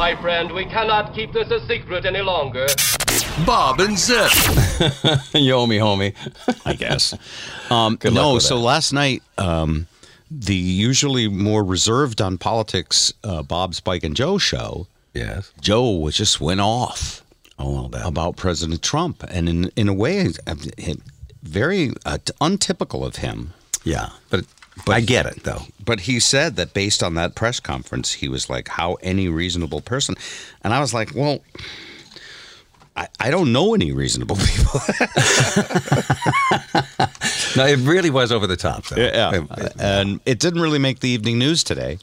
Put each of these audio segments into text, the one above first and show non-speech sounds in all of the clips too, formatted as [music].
My friend, we cannot keep this a secret any longer. Bob and Zip. you owe me, homie. I guess. [laughs] Um, Good luck no, with so that. last night, um, the usually more reserved on politics uh, Bob, Spike, and Joe show, Yes. Joe was just went off Oh, well, that. about President Trump, and in in a way, uh, very uh, untypical of him. Yeah, but, but I get it though. But he said that based on that press conference, he was like, "How any reasonable person," and I was like, "Well." I, I don't know any reasonable [laughs] people. [laughs] No, it really was over the top. Though. yeah, It- and it didn't really make the evening news today.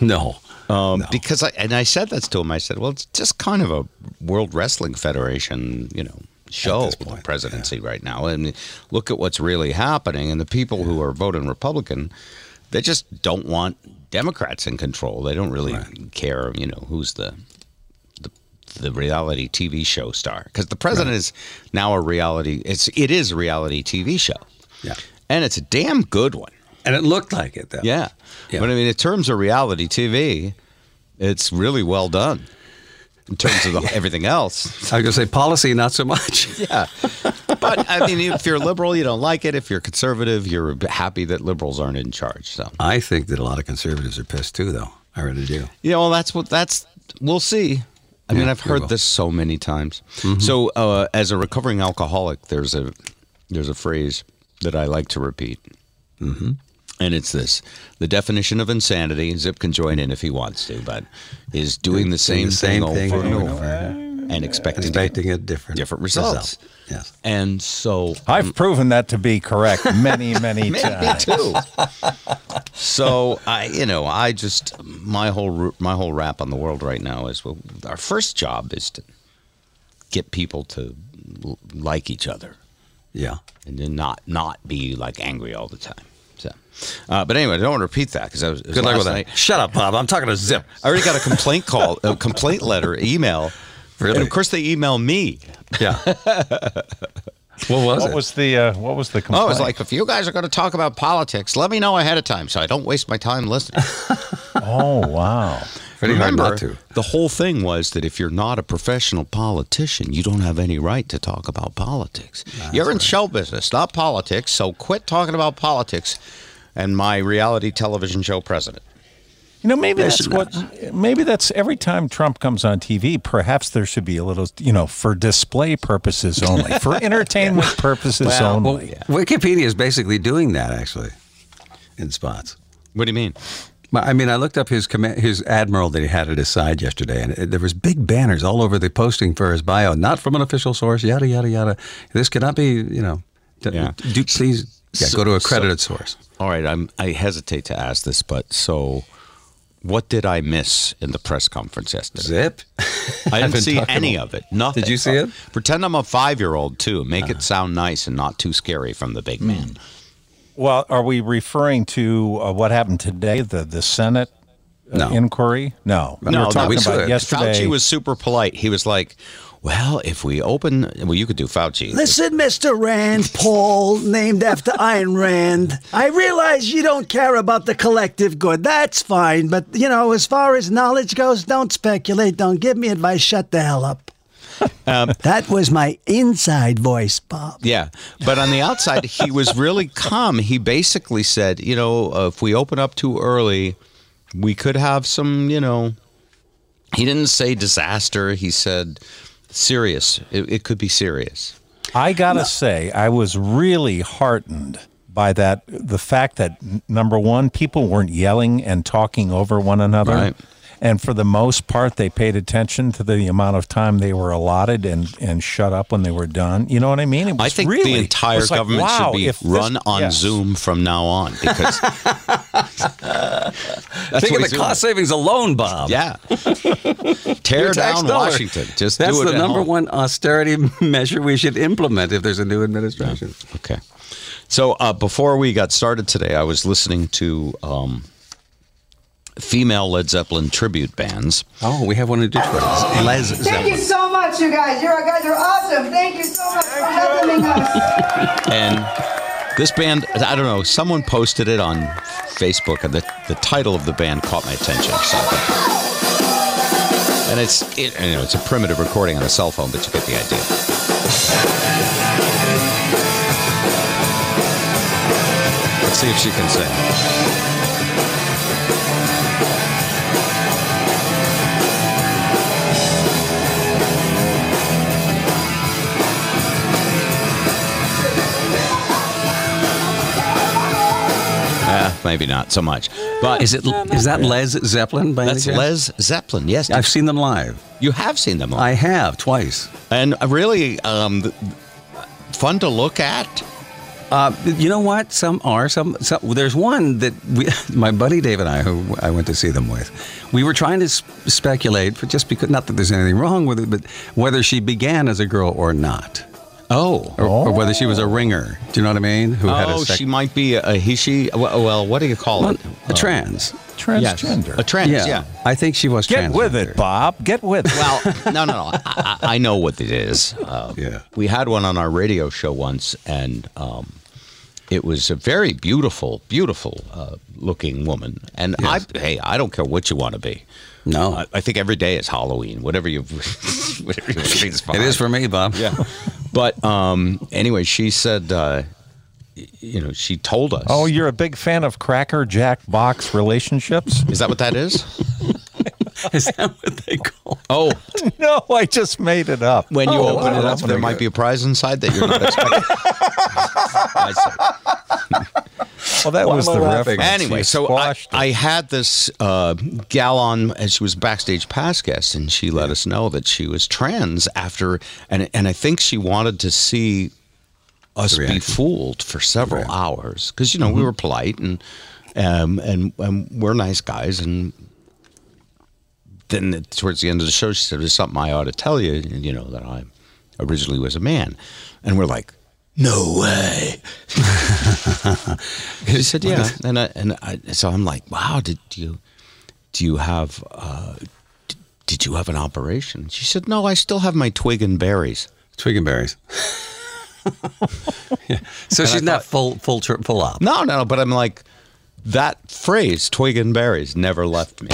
no. Um, No. Because I and I said that to him. I said, "Well, it's just kind of a World Wrestling Federation, you know, show this the point, presidency right now, I and look at what's really happening. And the people who are voting Republican, they just don't want Democrats in control. They don't really care, you know, who's the the, the reality TV show star because the president is now a reality. It's it is a reality TV show, Yeah. and it's a damn good one. And it looked like it though. Yeah. Yeah. But I mean, in terms of reality TV, it's really well done. In terms of the, [laughs] everything else, I was gonna say policy, not so much. [laughs] yeah. But I mean, if you're liberal, you don't like it. If you're conservative, you're happy that liberals aren't in charge. So, I think that a lot of conservatives are pissed too, though. I really do. Yeah, well, that's what that's. We'll see. I mean, I've heard will. this so many times. So, uh, as a recovering alcoholic, there's a there's a phrase that I like to repeat, mm-hmm. And it's this: the definition of insanity. Zip can join in if he wants to, but is doing the same, the same thing, thing over and over and over, and expecting, Expecting a different different results. Yes. And so, I've proven that to be correct [laughs] many, many me times. too. so I, you know, I just my whole my whole rap on the world right now is well, our first job is to get people to l- like each other Yeah. and then not not be like angry all the time. So, uh, but anyway, I don't want to repeat that because I was was Good luck last with that. night. Shut up, Bob. I'm talking to Zip. [laughs] I already got a complaint call, a complaint letter, email. Really? And of course, they email me. Yeah. [laughs] what was What it? was the uh, what was the complaint? Oh, it's like if you guys are going to talk about politics, let me know ahead of time so I don't waste my time listening. [laughs] oh wow. Pretty Remember, to. the whole thing was that if you're not a professional politician, you don't have any right to talk about politics. you're in show business, not politics. So quit talking about politics. And my reality television show president. You know, maybe that's what. Maybe that's every time Trump comes on TV. Perhaps there should be a little, you know, for display purposes only, for [laughs] entertainment purposes Well, only. Wikipedia is basically doing that actually in spots. What do you mean? I mean, I looked up his command, his admiral that he had at his side yesterday, and it, there was big banners all over the posting for his bio, not from an official source, yada yada yada. This cannot be, you know. d- Yeah. Do, please yeah, So- go to a so- source. All right, I'm, I hesitate to ask this, but so what did I miss in the press conference yesterday? Zip. I didn't [laughs] see any about- of it. Nothing. Did you see it? Pretend I'm a five year old too. Make it sound nice and not too scary from the big man. Well, are we referring to uh, what happened today? The the Senate uh, No. inquiry? No, we No, were no, talking we about should. yesterday. Fauci was super polite. He was like, "Well, if we open, well, you could do Fauci. Listen, Mr. Rand [laughs] Paul, named after Ayn Rand. I realize you don't care about the collective good. That's fine. But, you know, as far as knowledge goes, don't speculate. Don't give me advice. Shut the hell up. [laughs] that was my inside voice, Bob. Yeah, but on the outside, he was really calm. He basically said, you know, uh, if we open up too early, we could have some, you know. He didn't say disaster. He said serious. It, it could be serious. I gotta say, I was really heartened by that. The fact that number one, people weren't yelling and talking over one another, Right. And for the most part, they paid attention to the amount of time they were allotted and and shut up when they were done. You know what I mean? It I think really, the entire was like, government wow, should be if this- run on yes. Zoom from now on because [laughs] that's Think of the doing. cost savings alone, Bob. Yeah, tear Your tax down dollar. Washington. Just That's do it the at number home. one austerity [laughs] measure we should implement if there's a new administration. Okay. So uh, before we got started today, I was listening to um, female Led Zeppelin tribute bands. Oh, we have one in Detroit. Les Thank you so much, you guys. You guys are awesome. Thank you so much for welcoming us. And this band, I don't know, someone posted it on Facebook, and the, the title of the band caught my attention. So And it's it, you know it's a primitive recording on a cell phone, but you get the idea. Let's see if she can sing. Maybe not so much, but Is it is that Les Zeppelin? By any That's chance? Les Zeppelin. Yes, I've seen them live. you have seen them, all. I have twice. and really um, th- fun to look at. Uh, you know what? Some are. Some, some. There's one that we, [laughs] my buddy Dave and I, who I went to see them with, we were trying to s- speculate, for just because, not that there's anything wrong with it, but whether she began as a girl or not, Oh, or, or whether she was a ringer. Do you know what I mean? Who had a oh, sec- she might be a, he, she. Well, well, what do you call well, it? a trans. Yes, Transgender. a trans. Yeah. yeah. I think she was. Get with it. Bob. Get with it. Well, no, no, no. I, I I know what it is. Uh, Yeah. We had one on our radio show once, and um, it was a very beautiful, beautiful uh, looking woman. And Yes. I, hey, I don't care what you want to be. No, I, I think every day is Halloween. Whatever you, [laughs] whatever you think is fine. it is for me, Bob. Yeah. But um, anyway, she said, uh, you know, she told us. Oh, you're a big fan of Cracker Jack box relationships? is that what that is? [laughs] [laughs] is that what they call? It? Oh, [laughs] no, I just made it up. when you Oh, open wow, it up, there might good. be a prize inside that you're not [laughs] expecting. I see. Well, that Why was am the laughing? reference. Anyway, so I. I had this uh, gal on and she was backstage pass guest, and she let us know that she was trans after, and and I think she wanted to see us be fooled for several hours because you know we were polite and um, and and we're nice guys, and then towards the end of the show, she said, "There's something I ought to tell you, you know that I originally was a man," and we're like. No way. [laughs] She said, "Yeah," and I, and I, so I'm like, "Wow, did you do you have uh, d- did you have an operation?" She said, "No, I still have my twig and berries." Twig and berries. [laughs] yeah. So she's not full full full up. No, no, but I'm like, that phrase, "twig and berries," never left me.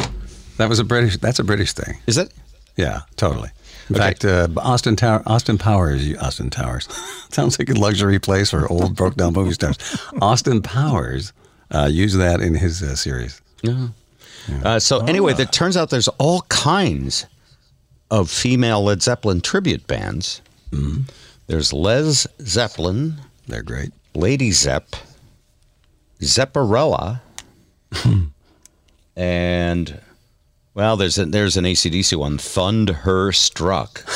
That was a British. That's a British thing. Is it? Yeah, totally. In Okay. fact, uh, Austin Tower, Austin Powers, Austin Towers, [laughs] sounds like a luxury place for old broke down movie stars. [laughs] Austin Powers uh, used that in his uh, series. Yeah. Uh, so anyway, it turns out there's all kinds of female Led Zeppelin tribute bands. There's Les Zeppelin, They're great. Lady Zepp, Zepparella, and well, there's a, there's an ACDC one, Thund Her Struck. [laughs]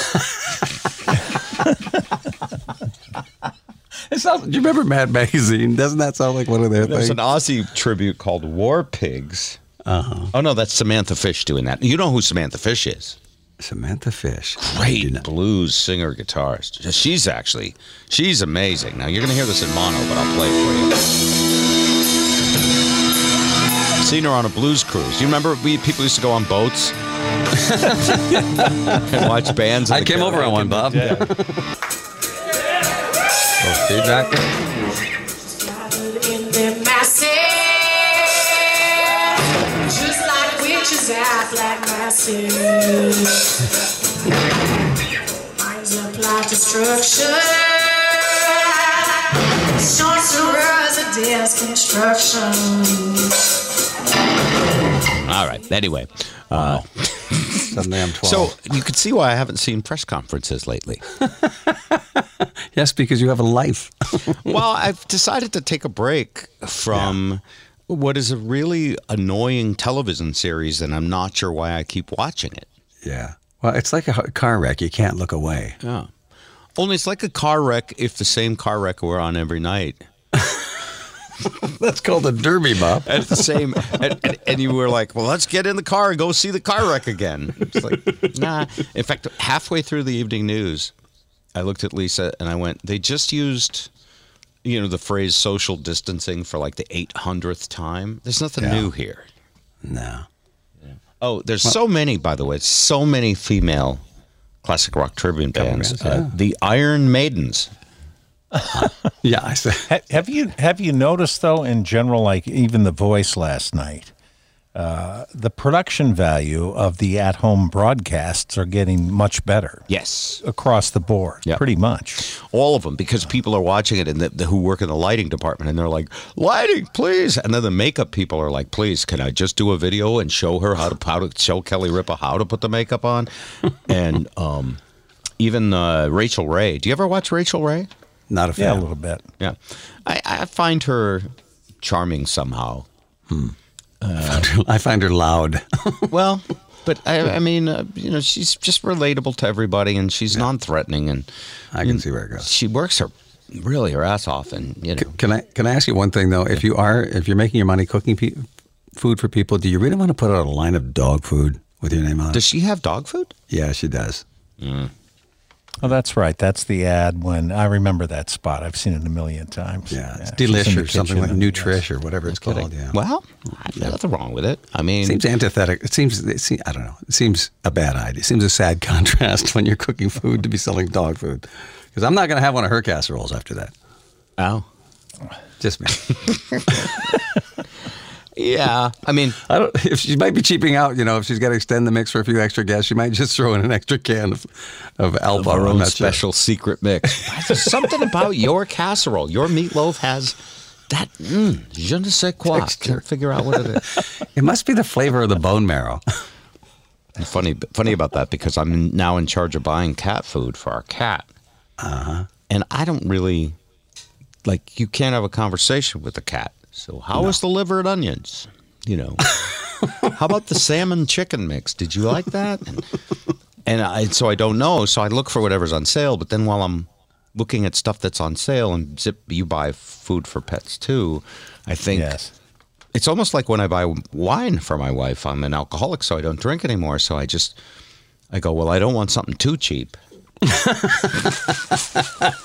It sounds, do you remember Mad Magazine? Doesn't that sound like one of their things? There's things? an Aussie tribute called War Pigs. Uh-huh. Oh no, that's Samantha Fish doing that. You know who Samantha Fish is? Samantha Fish. Great blues singer guitarist. She's actually she's amazing. Now you're gonna hear this in mono, but I'll play it for you. Seen her on a blues cruise. Do you remember we people used to go on boats [laughs] and watch bands? I came over on one, Bob. Yeah. Oh, feedback. in their masses, just like witches act like masses. Minds apply destruction, sorcerers of destruction. All right. Anyway, uh, [laughs] Suddenly I'm 12. so you can see why I haven't seen press conferences lately. [laughs] yes, because you have a life. [laughs] well, I've decided to take a break from what is a really annoying television series, and I'm not sure why I keep watching it. yeah. Well, it's like a car wreck. You can't look away. Yeah. Only it's like a car wreck if the same car wreck were on every night. [laughs] That's called a derby, Bob. At the same, and, and, and you were like, well, let's get in the car and go see the car wreck again. It's like, nah. In fact, halfway through the evening news, I looked at Lisa and I went, they just used, you know, the phrase social distancing for like the 800th time. There's nothing Yeah. new here. No. Oh, there's so many, by the way, so many female classic rock tribute bands. bands, Uh, the Iron Maidens. [laughs] Yeah, I said. Have you have you noticed though in general, like even the voice last night? uh, the production value of the at-home broadcasts are getting much better Yes. across the board, Yep. pretty much. All of them, because people are watching it and the, the, who work in the lighting department, and they're like, "Lighting, please!" And then the makeup people are like, "Please, can I just do a video and show her how to how to show Kelly Ripa how to put the makeup on?" [laughs] and um, even uh, Rachael Ray. Do you ever watch Rachael Ray? Not a Yeah, a little bit. Yeah, I, I find her charming somehow. Hmm. Uh, I find her loud. [laughs] Well, but I, I mean, uh, you know, she's just relatable to everybody, and she's non-threatening, and I can see where it goes. she works her really her ass off, and you know, Can I can I ask you one thing though? If you are if you're making your money cooking pe- food for people, do you really want to put out a line of dog food with your name on it? does she have dog food? yeah, she does. Mm. Oh, that's right. That's the ad when I remember that spot. I've seen it a million times. Yeah, it's she's in delish or something like kitchen Nutrish or whatever it's called. Yeah. Well, there's nothing wrong with it. I mean, It seems antithetic. It seems, it seems I don't know. It seems a bad idea. It seems a sad [laughs] contrast when you're cooking food to be selling dog food. Because I'm not going to have one of her casseroles after that. oh, Just me. [laughs] yeah. I mean, I don't. [laughs] If she might be cheaping out, you know, if she's got to extend the mix for a few extra guests, she might just throw in an extra can of of Alpo. our own not sure. special secret mix. There's something about your casserole. Your meatloaf has that mm, je ne sais quoi. Texture. Can't figure out what it is. It must be the flavor of the bone marrow. And funny, funny about that because I'm now in charge of buying cat food for our cat. Uh-huh. And I don't really like. You can't have a conversation with a cat. So how was the liver and onions? You know. [laughs] how about the salmon chicken mix? Did you like that? And, and I, so I don't know. So I look for whatever's on sale. But then while I'm looking at stuff that's on sale, and zip, you buy food for pets too. I think Yes. it's almost like when I buy wine for my wife. I'm an alcoholic, so I don't drink anymore. So I just, I go, well, I don't want something too cheap.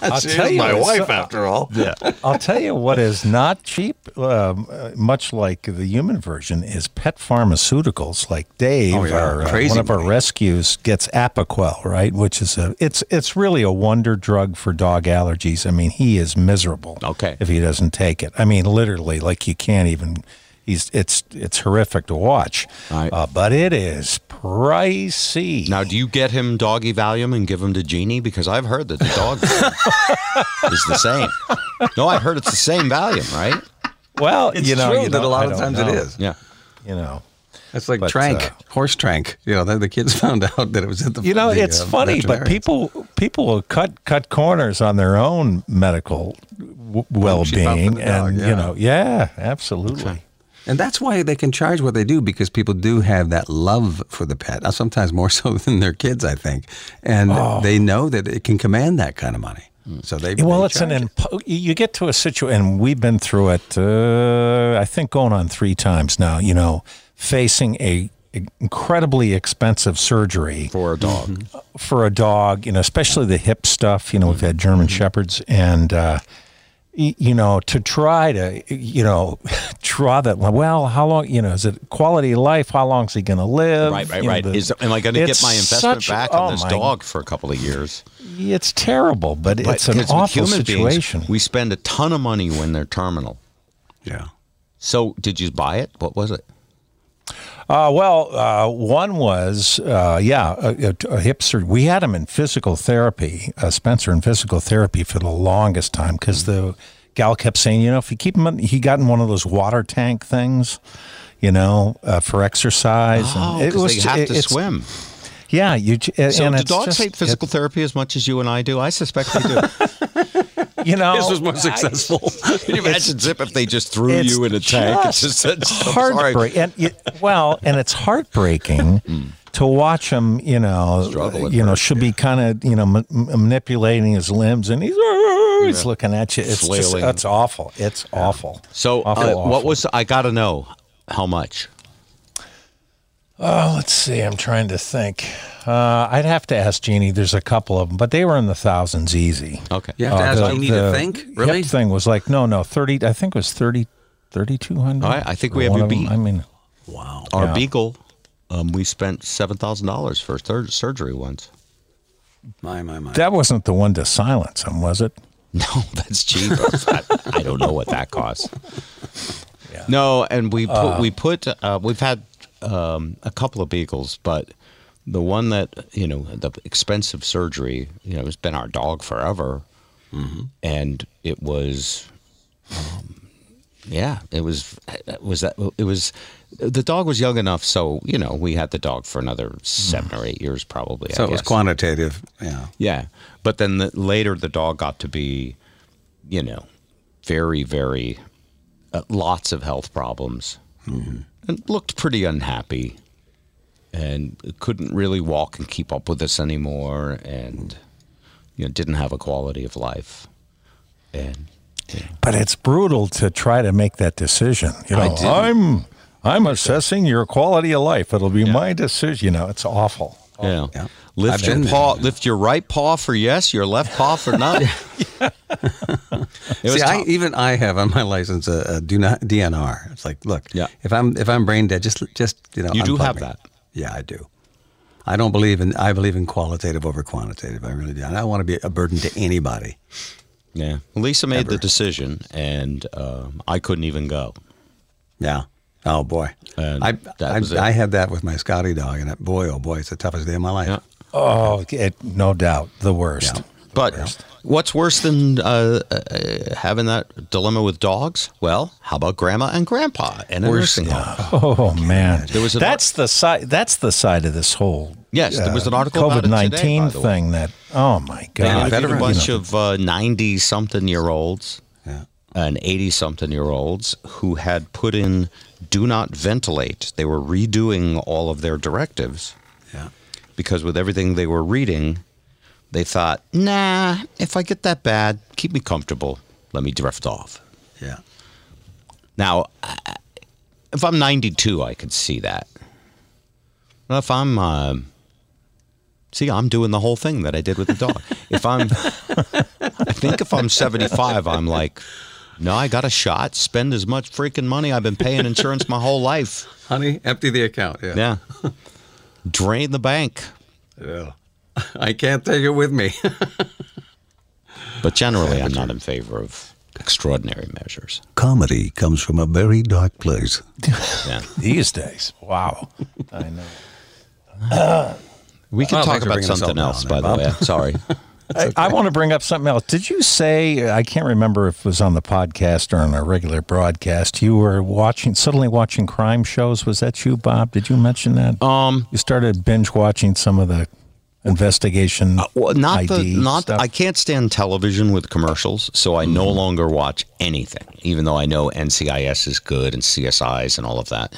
I'll tell you, it's- after all. Yeah. I'll tell you what is not cheap, um, uh, much like the human version, is pet pharmaceuticals. Like Dave, Oh, yeah. our, uh, one of our rescues, gets Apoquel, right? Which is a it's it's really a wonder drug for dog allergies. I mean, he is miserable. Okay. if he doesn't take it. I mean, literally, like you can't even. He's it's it's horrific to watch, Right. uh, but it is pricey. Now, do you get him doggy Valium and give him to Jeannie? Because I've heard that the dog [laughs] is the same. No, I've heard it's the same Valium, right? well, It's you know, true you that a lot of times it know. is. Yeah. You know. It's like But, trank, uh, horse trank. You know, the, the kids [laughs] found out that it was at the. You know, the, it's uh, funny, but people people will cut cut corners on their own medical w- well cheap out for being, the dog, and yeah. you know, yeah, absolutely. And that's why they can charge what they do because people do have that love for the pet. Sometimes more [laughs] so than their kids, I think, and they know that it can command that kind of money. So they well, they it's an it. impo- you get to a situation, and we've been through it. Uh, I think going on three times now. You know, facing a incredibly expensive surgery For a dog. for a dog, you know, especially the hip stuff. You know, we've had German shepherds, and uh, y- you know, to try to, you know, [laughs] draw that. Well, how long? You know, is it quality of life? How long is he going to live? Right, right, You know, right. the- Is, am I going to get my investment such- back oh on this my- dog for a couple of years? It's terrible, but, But it's an because awful human beings, situation. we spend a ton of money when they're terminal. Yeah. So, did you buy it? What was it? Uh, well, uh, one was, uh, yeah, a, a, a hip surgery. We had him in physical therapy, uh, Spencer in physical therapy for the longest time because the gal kept saying, you know, if you keep him, in, he got in one of those water tank things, you know, uh, for exercise. Oh, and it was they have it- to swim. Yeah, you. So, do dogs just- hate physical therapy as much as you and I do? I suspect they do. [laughs] You know, This was more I- successful. [laughs] Can you imagine, Zip, if they just threw you in a tank? It's just just, it's, I'm sorry. heartbreak and you, well and it's heartbreaking [laughs] to watch him you know Struggle at you know should be kind of you know ma- manipulating his limbs and he's, he's looking at you it's just Flailing. it's awful it's awful So, Awful, uh, what was I got to know? How much? Oh let's see i'm trying to think uh, i'd have to ask jeannie there's a couple of them but they were in the thousands easy Okay. You have to Uh, ask the- Jeannie to think. Really? hip thing was like no no 30 i think it was 30 3200 All right, I think we have one you beat. i mean Wow. Our Yeah. beagle, um, we spent seven thousand dollars for third surgery once. My my my. that wasn't the one to silence him was it [laughs] No, that's cheap. I, I don't know what that costs. No, and we put, we put uh, we've had um, a couple of beagles, but the one that you know the expensive surgery, you know, has been our dog forever, and it was, um, yeah, it was it was that it was the dog was young enough, so you know we had the dog for another seven or eight years probably. So I it was quantitative. Yeah. Yeah, but then the, later the dog got to be, you know, very, very, uh, lots of health problems, and looked pretty unhappy, and couldn't really walk and keep up with us anymore, and you know didn't have a quality of life, and But it's brutal to try to make that decision. You know. I'm I'm assessing your quality of life. It'll be my decision. You know, it's awful. Yeah, Yeah. lift your been there. paw, lift your right paw for yes, your left paw for no. [laughs] [laughs] See, I, even I have on my license a, a do not DNR. It's like, look, Yeah. if I'm if I'm brain dead, just just you know, You do have me. that. Yeah, I do. I don't believe in I believe in qualitative over quantitative. I really do. And I don't want to be a burden to anybody. yeah, Lisa made the decision, and um, I couldn't even go. Yeah. Oh boy. And I that I, was it. I had that with my Scotty dog, and that, boy, oh boy, it's the toughest day of my life. Yeah. Oh, it, no doubt, the worst. Yeah. But what's worse than uh, uh, having that dilemma with dogs? Well, how about grandma and grandpa in a Worse, nursing home? Oh [laughs] man, There was an that's the side. That's the side of this whole Yes, there was an article about COVID nineteen by way. thing. That oh my They god, interviewed a bunch You know, of uh, ninety-something-year-olds Yeah. and eighty-something-year-olds who had put in "do not ventilate." They were redoing all of their directives Yeah. because with everything they were reading, they thought, "Nah, if I get that bad, keep me comfortable. Let me drift off." Yeah. Now, if I'm 92, I could see that. But if I'm, uh, see, I'm doing the whole thing that I did with the dog. if I'm, [laughs] I think if I'm 75, I'm like, no, I got a shot. Spend as much freaking money I've been paying insurance my whole life. [laughs] Honey, empty the account. Yeah. Yeah. Drain the bank. Yeah. [laughs] I can't take it with me. [laughs] But generally, I'm not in favor of extraordinary measures. Comedy comes from a very dark place. Yeah. these days, wow. I know. We can Well, talk about something else, down by there, the way. Bob. Sorry. I, I want to bring up something else. Did you say I can't remember if it was on the podcast or on a regular broadcast? You were watching suddenly watching crime shows. Was that you, Bob? Did you mention that? Um, you started binge watching some of the investigation. Well, not the not. stuff? I can't stand television with commercials, so I no longer watch anything. Even though I know NCIS is good and CSIs and all of that,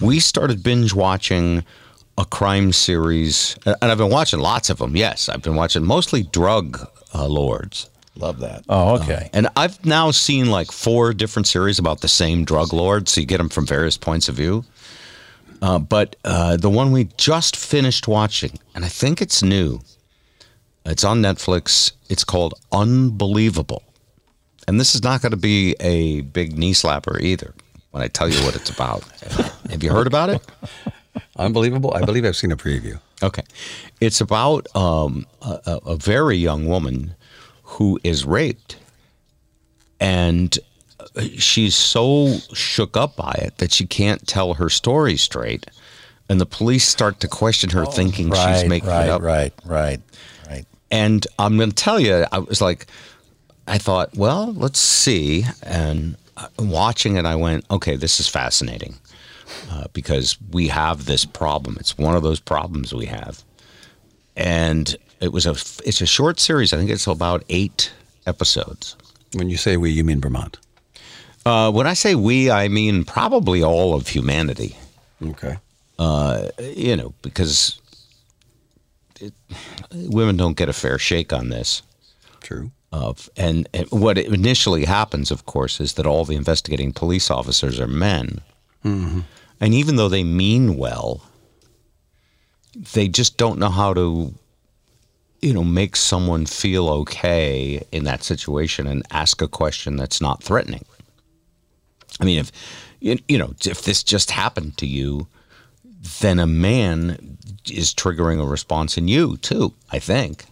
we started binge watching a crime series, and I've been watching lots of them. Yes, I've been watching mostly drug uh, lords. Love that. Oh, okay. And I've now seen like four different series about the same drug lord, so you get them from various points of view. Uh, but uh, the one we just finished watching, and I think it's new, it's on Netflix. It's called Unbelievable. And this is not going to be a big knee slapper either when I tell you what it's about. [laughs] Have you heard about it? [laughs] Unbelievable. I believe I've seen a preview. Okay. It's about um, a, a very young woman who is raped. And uh, she's so shook up by it that she can't tell her story straight. And the police start to question her, thinking right, she's making right, it up. right, right, right. And I'm going to tell you, I was like, I thought, well, let's see. And uh, watching it, I went, okay, this is fascinating uh, because we have this problem. It's one of those problems we have. And it was a, it's a short series. I think it's about eight episodes. When you say we, you mean Vermont. Uh, when I say we, I mean probably all of humanity. Okay. Uh, you know, because it, women don't get a fair shake on this. True. of and, and what initially happens of course is that all the investigating police officers are men and even though they mean well they just don't know how to you know make someone feel okay in that situation and ask a question that's not threatening. I mean if you know if this just happened to you then a man is triggering a response in you too i think.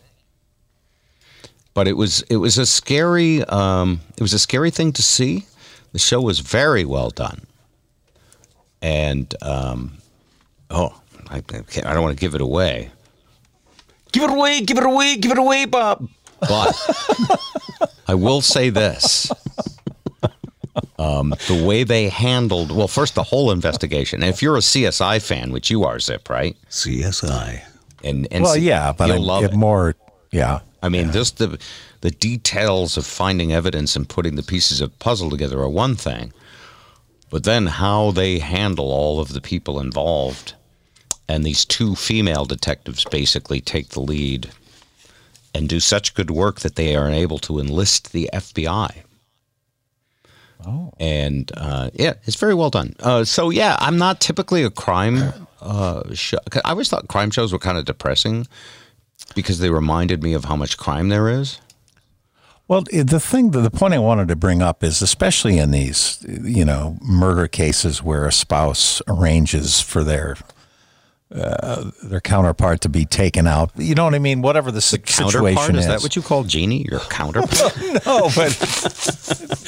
But it was it was a scary um, it was a scary thing to see. The show was very well done, and um, oh, I, I can't- I don't want to give it away, Give it away, give it away, give it away, Bob. but [laughs] I will say this. Um, the way they handled, well, first the whole investigation. And if you're a CSI fan, which you are, Zip, right? CSI. And, and well, yeah, but I, love it it. more. Yeah, I mean, just the the details of finding evidence and putting the pieces of puzzle together are one thing, but then how they handle all of the people involved, and these two female detectives basically take the lead and do such good work that they are able to enlist the FBI. Oh. And uh, yeah, it's very well done. Uh, so yeah, I'm not typically a crime uh, show. I always thought crime shows were kind of depressing because they reminded me of how much crime there is. Well, the thing, the point I wanted to bring up is, especially in these, you know, murder cases where a spouse arranges for their uh, their counterpart to be taken out. You know what I mean? Whatever the, Counterpart situation is is. that what you call Jeannie? Your counterpart? [laughs] no, but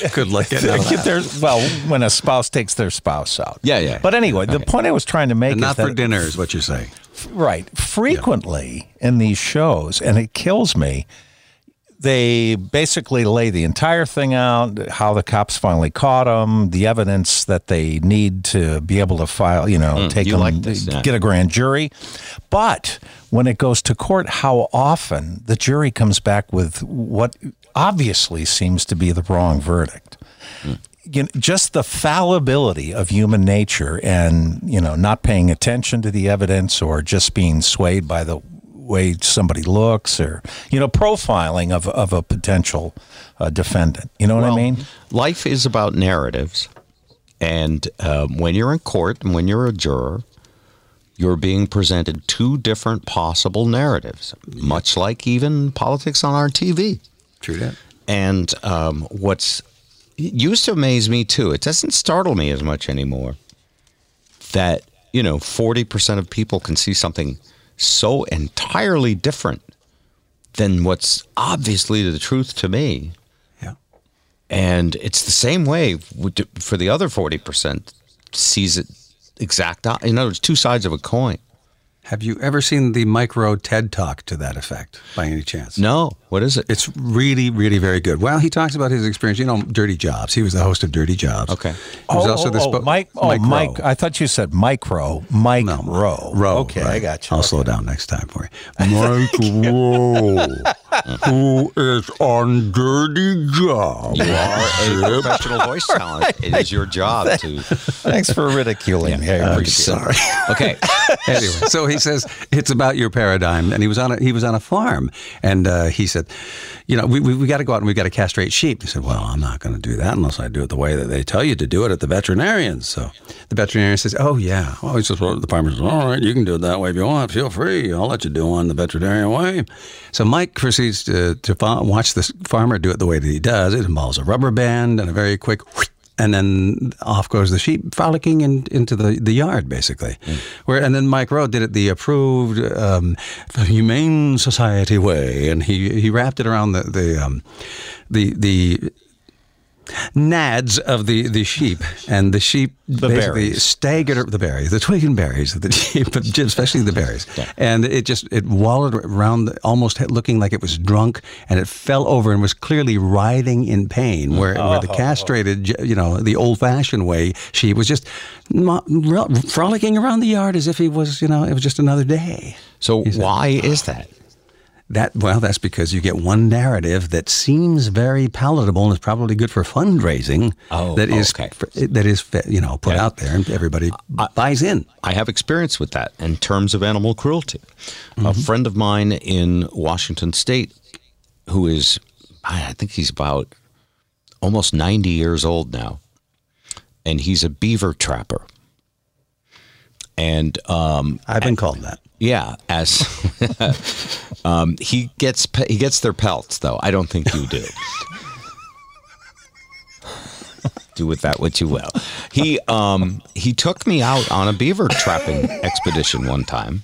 [laughs] Good luck getting out of that. well, when a spouse takes their spouse out. Yeah, yeah. But anyway, the point I was trying to make And is not that for dinner is what you're saying. Right. Frequently in these shows, and it kills me, they basically lay the entire thing out how the cops finally caught them, the evidence that they need to be able to file, you know, hmm, take you them, like this, yeah. get a grand jury. But when it goes to court, how often the jury comes back with what obviously seems to be the wrong verdict hmm. you know, just the fallibility of human nature and you know not paying attention to the evidence or just being swayed by the way somebody looks or you know profiling of, of a potential uh, defendant you know what i mean Life is about narratives. And um, when you're in court and when you're a juror, you're being presented two different possible narratives, much like even politics on our TV. True that. And um, what's used to amaze me too, it doesn't startle me as much anymore that, you know, 40% of people can see something so entirely different than what's obviously the truth to me. Yeah. And it's the same way for the other 40% sees it exact. In other words, two sides of a coin. Have you ever seen the micro TED talk to that effect by any chance? No, what is it? It's really, really very good. Well, he talks about his experience. You know, Dirty Jobs. He was the host of Dirty Jobs. Okay. He was also the spo- Mike, oh, Mike Mike, I thought you said micro, Mike No, Rowe. Rowe. Okay, I got you. I'll slow down next time for you. [laughs] Mike Rowe, who is on Dirty Jobs. You are a professional voice talent. [laughs] It is your job to. [laughs] Thanks for ridiculing me. I I'm sorry. Okay. anyway, so he says it's about your paradigm, and he was on a, he was on a farm, and uh, he said, you know, we we, we got to go out and we got to castrate sheep. He said, well, I'm not going to do that unless I do it the way that they tell you to do it at the veterinarians. So the veterinarian says, oh yeah. Oh, he says, well, the farmer says, all right, you can do it that way if you want. Feel free. I'll let you do it on the veterinarian way. So Mike proceeds to to watch this farmer do it the way that he does. It involves a rubber band and a very quick. And then off goes the sheep frolicking in, into the, the yard, basically. Where and then Mike Rowe did it the approved um, humane society way, and he, he wrapped it around the the um, the the nads of the, the sheep, and the sheep The basically berries. staggered the berries, the twig and berries of the [laughs] sheep, but especially the berries, and it just it wallowed around, almost looking like it was drunk, and it fell over and was clearly writhing in pain. Where, oh. where the castrated, you know, the old fashioned way, she was just frolicking around the yard as if he was, you know, it was just another day. So why is that? That well, that's because you get one narrative that seems very palatable and is probably good for fundraising. Oh, that is okay. that is you know put Yeah. out there and everybody buys in. I have experience with that in terms of animal cruelty. A friend of mine in Washington State, who is, I I think he's about almost 90 years old now, and he's a beaver trapper. And um, I've been called that. Yeah, as [laughs] um, he gets pe- he gets their pelts though. I don't think you do. do with that what you will. He um he took me out on a beaver trapping expedition one time,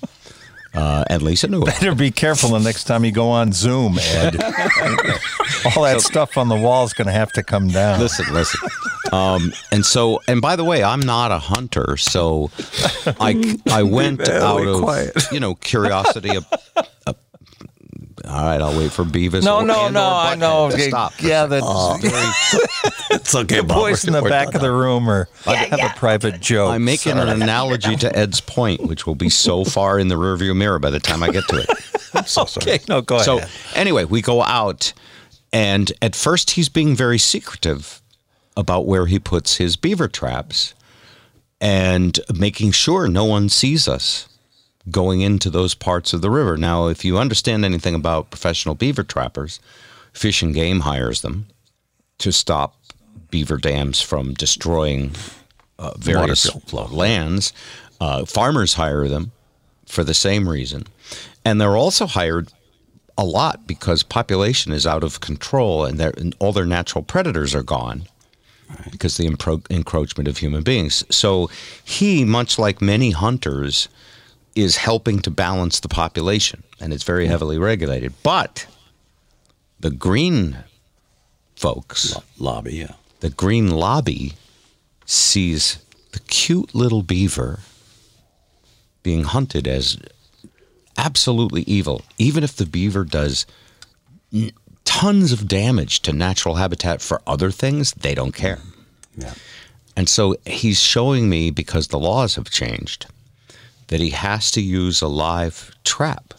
Uh, and Lisa knew it. Better be careful the next time you go on Zoom, Ed. [laughs] All that stuff on the wall is going to have to come down. Listen, listen. Um, and so, and by the way, I'm not a hunter, so I I went out of quiet. you know curiosity. Of, of- all right, I'll wait for Beavis. No, or- no, no, or I know. to Stop. Yeah, that's oh. [laughs] It's okay, the boys in the back of the room or have a private joke. I'm making an analogy to Ed's point, which will be so [laughs] far in the rearview mirror by the time I get to it. okay, no, go So ahead. anyway, we go out, and at first he's being very secretive about where he puts his beaver traps, and making sure no one sees us going into those parts of the river. Now, if you understand anything about professional beaver trappers, Fish and Game hires them to stop beaver dams from destroying uh, various lands. Uh, farmers hire them for the same reason. And they're also hired a lot because population is out of control and, and all their natural predators are gone because the impro- encroachment of human beings. So he, much like many hunters, is helping to balance the population and it's very hmm. heavily regulated. But the green folks, lobby. Yeah. the green lobby sees the cute little beaver being hunted as absolutely evil, even if the beaver does n- tons of damage to natural habitat for other things, they don't care. Yeah. And so he's showing me because the laws have changed that he has to use a live trap.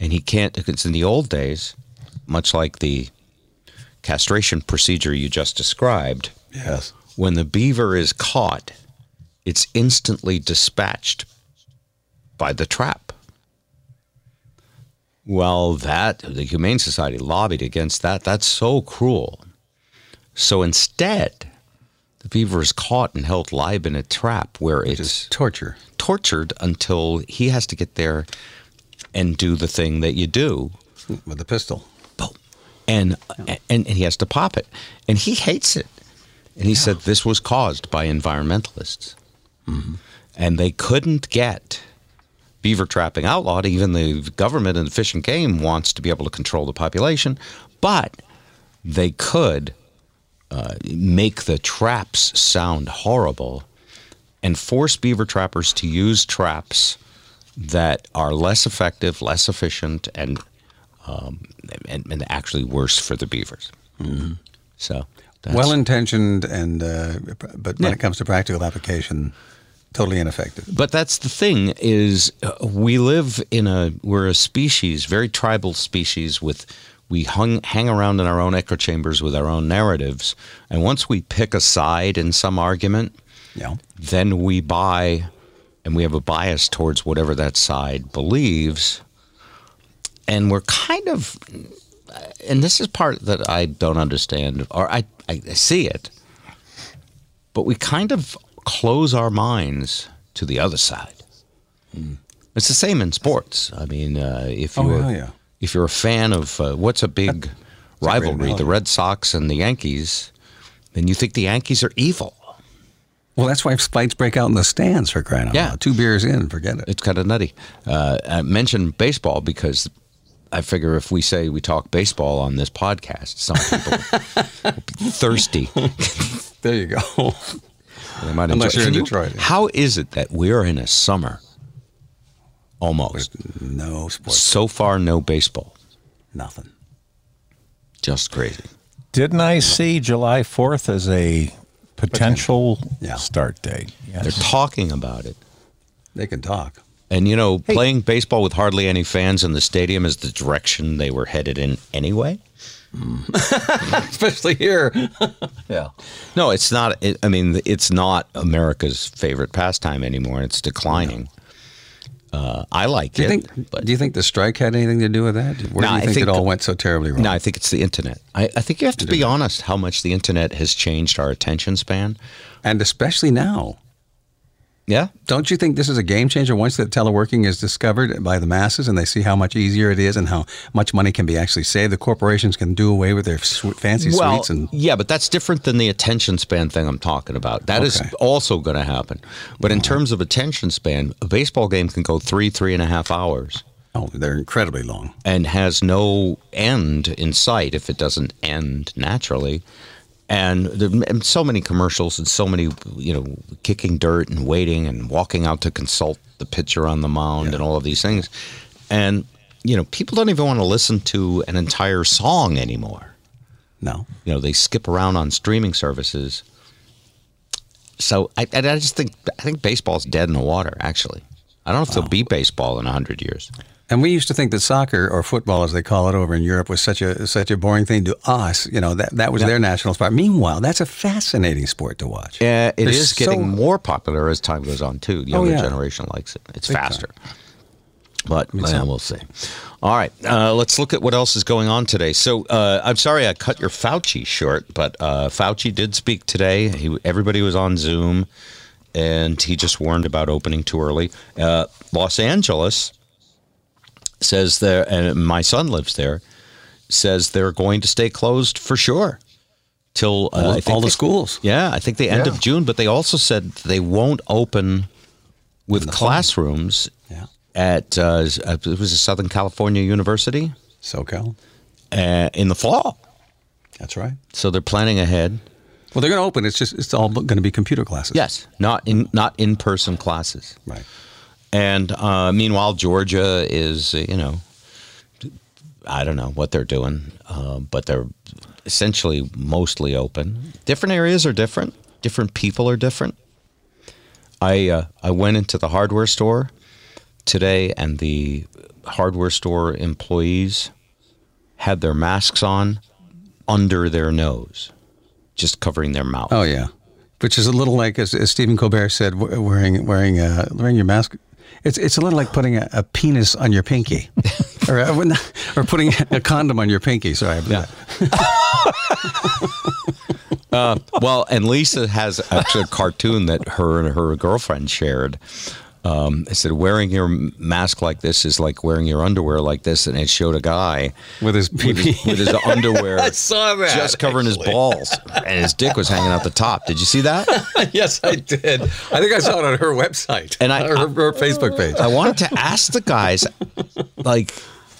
And he can't, because in the old days, much like the castration procedure you just described, Yes. when the beaver is caught, it's instantly dispatched by the trap. Well, that the Humane Society lobbied against that. That's so cruel. So instead, the beaver is caught and held live in a trap where it's Just torture. tortured until he has to get there and do the thing that you do with a pistol. boom, and, and and he has to pop it, and he hates it. And he said this was caused by environmentalists, mm-hmm. and they couldn't get beaver trapping outlawed. Even the government and the Fish and Game wants to be able to control the population, but they could uh, make the traps sound horrible and force beaver trappers to use traps that are less effective, less efficient, and um, and, and actually worse for the beavers. So that's, Well intentioned, and uh, but when Yeah. it comes to practical application, totally ineffective. But that's the thing is uh, we live in a we're a species, very tribal species with we hung hang around in our own echo chambers with our own narratives, and once we pick a side in some argument, Yeah. then we buy and we have a bias towards whatever that side believes. And we're kind of, and this is part that I don't understand, or I, I see it, but we kind of close our minds to the other side. It's the same in sports. I mean, uh, if Oh, you're hell yeah. If you're a fan of uh, what's a big rivalry, analogy. the Red Sox and the Yankees, then you think the Yankees are evil. Well, that's why fights break out in the stands for crying out Yeah. loud. Two beers in, forget it. It's kind of nutty. Uh, I mentioned baseball because I figure if we say we talk baseball on this podcast, some people will be [laughs] thirsty. There you go. Unless enjoy- you're in Detroit. How is it that we're in a summer? Almost. no sports, So far, no baseball. nothing. Just crazy. Didn't I see July 4th as a potential Yeah. start date? They're talking about it. They can talk. And, you know, playing baseball with hardly any fans in the stadium is the direction they were headed in anyway. Mm. [laughs] Especially here. [laughs] yeah. No, it's not. It, I mean, it's not America's favorite pastime anymore. It's declining. Uh, I like Do you it, think? but do you think the strike had anything to do with that? Where No, do you I think, think- it all went so terribly wrong? no, I think it's the internet. I, I think you have to be honest how much the internet has changed our attention span. and especially now. Yeah. Don't you think this is a game changer once that teleworking is discovered by the masses and they see how much easier it is and how much money can be actually saved? The corporations can do away with their fancy well, suites and yeah, but that's different than the attention span thing I'm talking about. That is Okay. also going to happen. But in terms of attention span, a baseball game can go three, three and a half hours oh, they're incredibly long. and has no end in sight if it doesn't end naturally. And so many commercials and so many, you know, kicking dirt and waiting and walking out to consult the pitcher on the mound and all of these things. And, you know, people don't even want to listen to an entire song anymore. No. You know, they skip around on streaming services. So I, I I just think I think baseball's dead in the water. Actually, I don't know if they'll beat baseball in hundred years. And we used to think that soccer or football, as they call it over in Europe, was such a such a boring thing to us. You know that that was their national sport. Meanwhile, that's a fascinating sport to watch. Yeah, it is getting so- more popular as time goes on too. The Oh, younger yeah. generation likes it. It's Big faster. time. But yeah, we'll see. All right, uh, let's look at what else is going on today. So uh, I'm sorry I cut your Fauci short, but uh, Fauci did speak today. He, everybody was on Zoom, and he just warned about opening too early. Uh, Los Angeles says there, and my son lives there, says they're going to stay closed for sure till uh, All, all the they- schools. yeah, I think the end Yeah. of June, but they also said they won't open with classrooms Yeah. at uh, it was a Southern California University SoCal. uh, in the fall. That's right. So they're planning ahead. Well, they're going to open. It's just it's all going to be computer classes. Yes, not in not in person classes. Right. And uh, meanwhile, Georgia is you know I don't know what they're doing, uh, but they're essentially mostly open. Different areas are different. Different people are different. I uh, I went into the hardware store today, and the hardware store employees had their masks on under their nose, just covering their mouth. Oh yeah, which is a little like as, as Stephen Colbert said, wearing wearing uh, wearing your mask. It's it's a little like putting a, a penis on your pinky, [laughs] or uh, or putting a condom on your pinky. Sorry. Yeah. [laughs] Uh, well, and Lisa has actually a cartoon that her and her girlfriend shared. Um, it said, wearing your mask like this is like wearing your underwear like this. And it showed a guy with his with his, [laughs] with his underwear I saw that, just covering his balls. And his dick was hanging out the top. Did you see that? [laughs] yes, I did. I think I saw it on her website And I- her, her Facebook page. I wanted to ask the guys, like,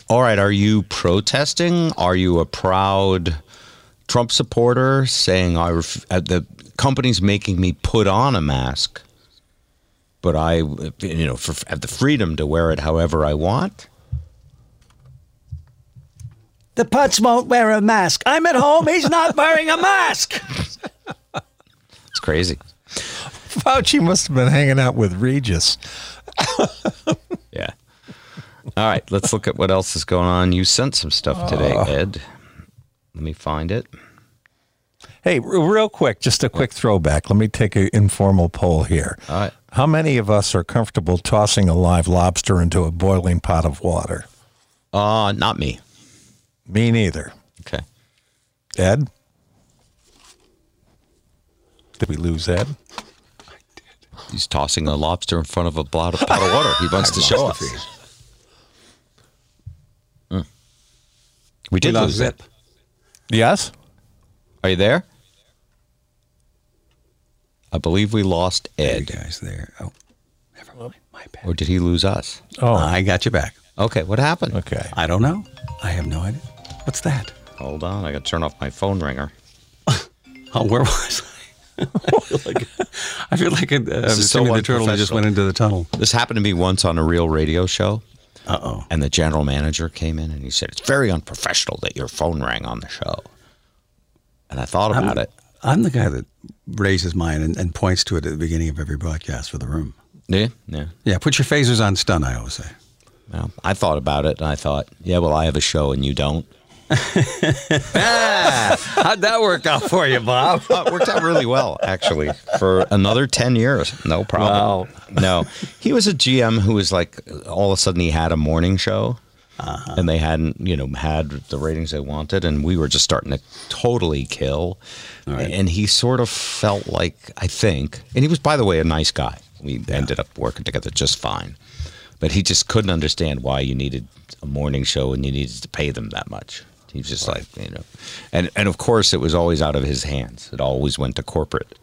all right, are you protesting? Are you a proud Trump supporter saying I ref- uh, the company's making me put on a mask, but I, you know, for, have the freedom to wear it however I want? The putz won't wear a mask. I'm at home. He's not [laughs] wearing a mask. It's crazy. Fauci must have been hanging out with Regis. [laughs] Yeah. All right, let's look at what else is going on. You sent some stuff today, ah. Ed. Let me find it. Hey, r- real quick, just a quick throwback. Let me take an informal poll here. All right. How many of us are comfortable tossing a live lobster into a boiling pot of water? Uh, not me. Me neither. Okay. Ed? Did we lose Ed? I did. He's tossing a lobster in front of a pot of, pot of water. He wants [laughs] to show us. Mm. We did lost lose Zip. it. Yes? Are you there? I believe we lost There you Ed. guys there. Oh, never mind. My bad. Or did he lose us? Oh, I got you back. Okay, what happened? okay. I don't know. I have no idea. What's that? Hold on, I got to turn off my phone ringer. [laughs] Oh, where was I? I [laughs] feel like I feel like a, uh, so the turtle that just went into the tunnel. This happened to me once on a real radio show, Uh oh. and the general manager came in and he said, It's very unprofessional that your phone rang on the show. And I thought about it. I'm the guy that raises mine and, and points to it at the beginning of every broadcast for the room. Yeah, yeah. Yeah, put your phasers on stun. I always say. Well, I thought about it and I thought, yeah, well, I have a show and you don't. [laughs] How'd that work out for you, Bob? Uh, [laughs] it worked out really well, actually, for another 10 years. No problem. No. He was a GM who was like, all of a sudden, he had a morning show. Uh-huh. And they hadn't, you know, had the ratings they wanted, and we were just starting to totally kill. And he sort of felt like, I think, and he was, by the way, a nice guy. We ended up working together just fine. But he just couldn't understand why you needed a morning show and you needed to pay them that much. He was just like, you know, and and of course it was always out of his hands. It always went to corporate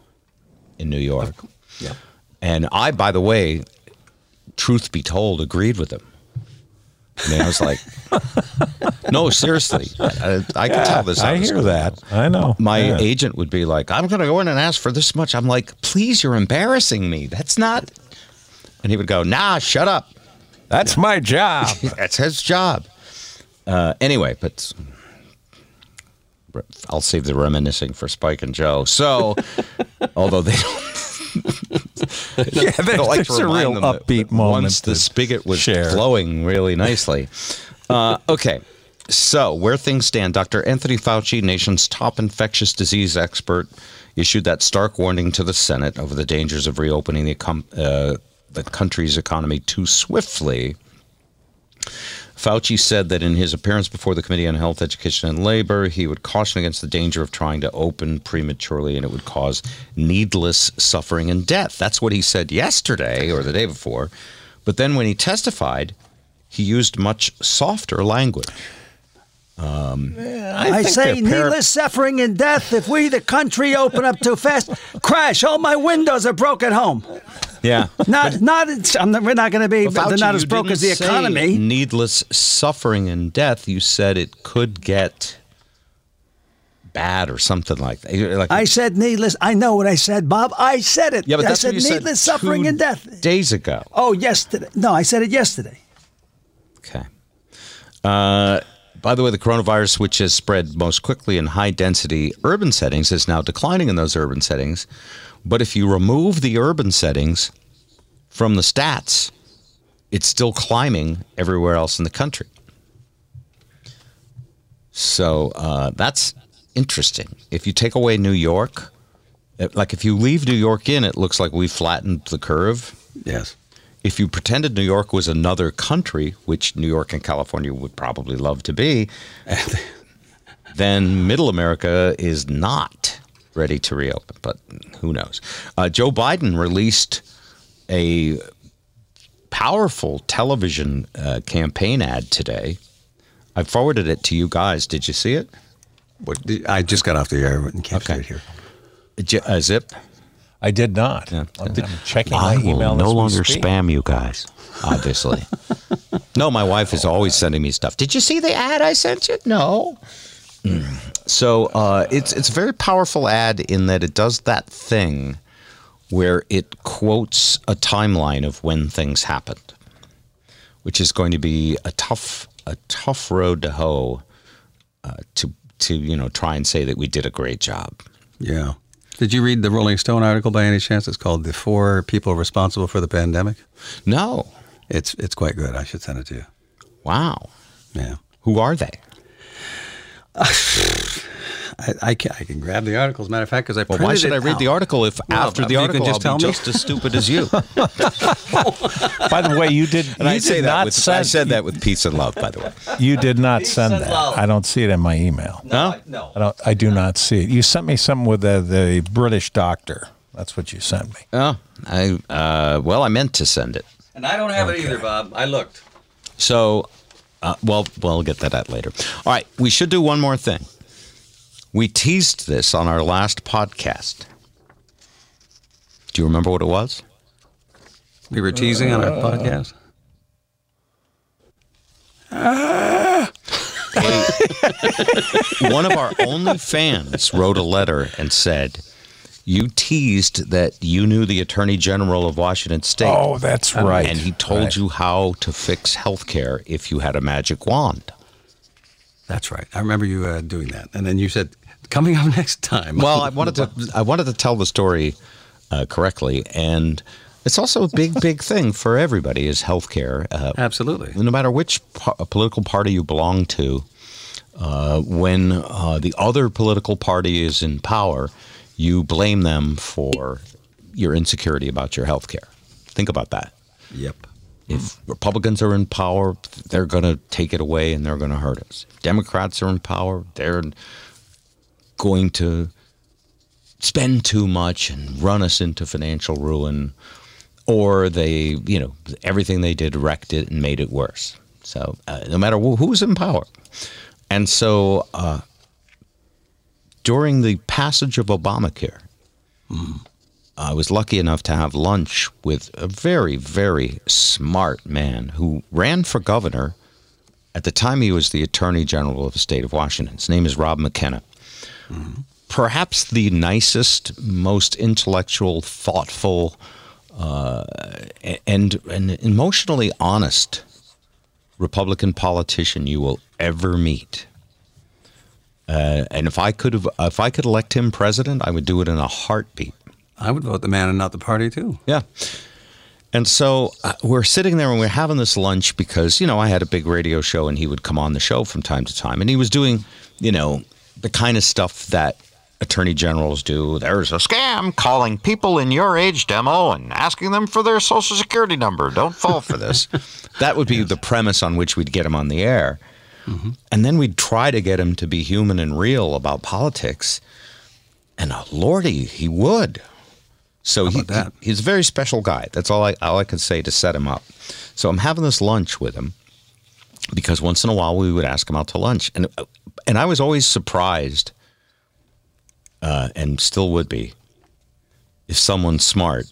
in New York. Yeah. And I, by the way, truth be told, agreed with him. I mean, I was like, no, seriously. I, I can tell this. I hear that. I know. My Yeah. agent would be like, I'm going to go in and ask for this much. I'm like, please, you're embarrassing me. That's not. And he would go, nah, shut up. That's my job. [laughs] That's his job. Uh, anyway, but I'll save the reminiscing for Spike and Joe. So, [laughs] although they don't, [laughs] yeah, I don't like there's a real upbeat moment. Once the spigot was share. flowing really nicely. [laughs] Uh, okay. So, where things stand, Dr. Anthony Fauci, nation's top infectious disease expert, issued that stark warning to the Senate over the dangers of reopening the, uh, the country's economy too swiftly. Fauci said that in his appearance before the Committee on Health, Education, and Labor, he would caution against the danger of trying to open prematurely and it would cause needless suffering and death. That's what he said yesterday or the day before. But then when he testified, he used much softer language. Um, I, think say par- needless suffering and death if we, the country, open up too fast. Crash! All my windows are broke at home. Yeah. Not, not. I'm not, we're not going to be. they're not as broke as the economy. Needless suffering and death. You said it could get bad or something like that. Like I said needless. I know what I said, Bob. I said it. yeah, but I that's said what you said needless suffering two and death. days ago. Oh, yesterday. No, I said it yesterday. Okay. Uh, by the way, the coronavirus, which has spread most quickly in high density urban settings, is now declining in those urban settings. But if you remove the urban settings from the stats, it's still climbing everywhere else in the country. So uh, that's interesting. If you take away New York, uh, like if you leave New York in, it looks like we flattened the curve Yes. if you pretended New York was another country, which New York and California would probably love to be, [laughs] then Middle America is not ready to reopen. But who knows? Uh, Joe Biden released a powerful television uh, campaign ad today. I forwarded it to you guys. Did you see it? What, I just got off the air and can't Okay. see it here. J- uh, zip. I did not. Yeah. I'm, I'm checking I my email. will no longer speak. spam you guys. Obviously. [laughs] no, my wife is always sending me stuff. Did you see the ad I sent you? No. So uh, it's it's a very powerful ad in that it does that thing where it quotes a timeline of when things happened, which is going to be a tough a tough road to hoe uh, to to you know try and say that we did a great job. Yeah. Did you read the Rolling Stone article by any chance? It's called "The Four People Responsible for the Pandemic." No. It's it's quite good. I should send it to you. Wow. Yeah. Who are they? [laughs] I, I, can, I can grab the article. As a matter of fact, because I Well, printed why should it I read out. the article if Well, after the you can article just I'll be tell me. just as stupid as you? [laughs] By the way, you did. And you I did that not with send. I said that with peace and love, by the way. [laughs] You did not send that. I don't see it in my email. No, No. I don't. I do not see it. You sent me something with the, the British doctor. That's what you sent me. Oh, I uh, well, I meant to send it. And I don't have it either, Bob. I looked. So, uh, well, we'll get that out later. All right, we should do one more thing. We teased this on our last podcast. Do you remember what it was? We were teasing on our Uh, podcast. [laughs] One of our only fans wrote a letter and said, "You teased that you knew the Attorney General of Washington State." Oh, that's right. And he told Right. you how to fix health care if you had a magic wand. That's right. I remember you uh, doing that, and then you said, "Coming up [laughs] next time." Well, I wanted to I wanted to tell the story uh, correctly, and it's also a big, big thing for everybody is healthcare. Uh, Absolutely. no matter which po- political party you belong to, uh, when uh, the other political party is in power, you blame them for your insecurity about your health care. Think about that. Yep. If Republicans are in power, they're going to take it away and they're going to hurt us. If Democrats are in power, they're going to spend too much and run us into financial ruin. or they, you know, everything they did wrecked it and made it worse. So uh, no matter who, who in power, and so uh, during the passage of Obamacare, I was lucky enough to have lunch with a very, very smart man who ran for governor. At the time, he was the Attorney General of the state of Washington. His name is Rob McKenna. Perhaps the nicest, most intellectual, thoughtful, uh, and, and emotionally honest Republican politician you will ever meet. Uh, and if I could have, if I could elect him president, I would do it in a heartbeat. I would vote the man and not the party too. Yeah. And so uh, we're sitting there and we're having this lunch because, you know, I had a big radio show and he would come on the show from time to time. And he was doing, you know, the kind of stuff that attorney generals do. There's a scam calling people in your age demo and asking them for their social security number. Don't fall for this. [laughs] that would be the premise on which we'd get him on the air. And then we'd try to get him to be human and real about politics. And uh, lordy, he would. So he, he- he's a very special guy. That's all I all I can say to set him up. So I'm having this lunch with him because once in a while we would ask him out to lunch, and and I was always surprised, uh, and still would be, if someone smart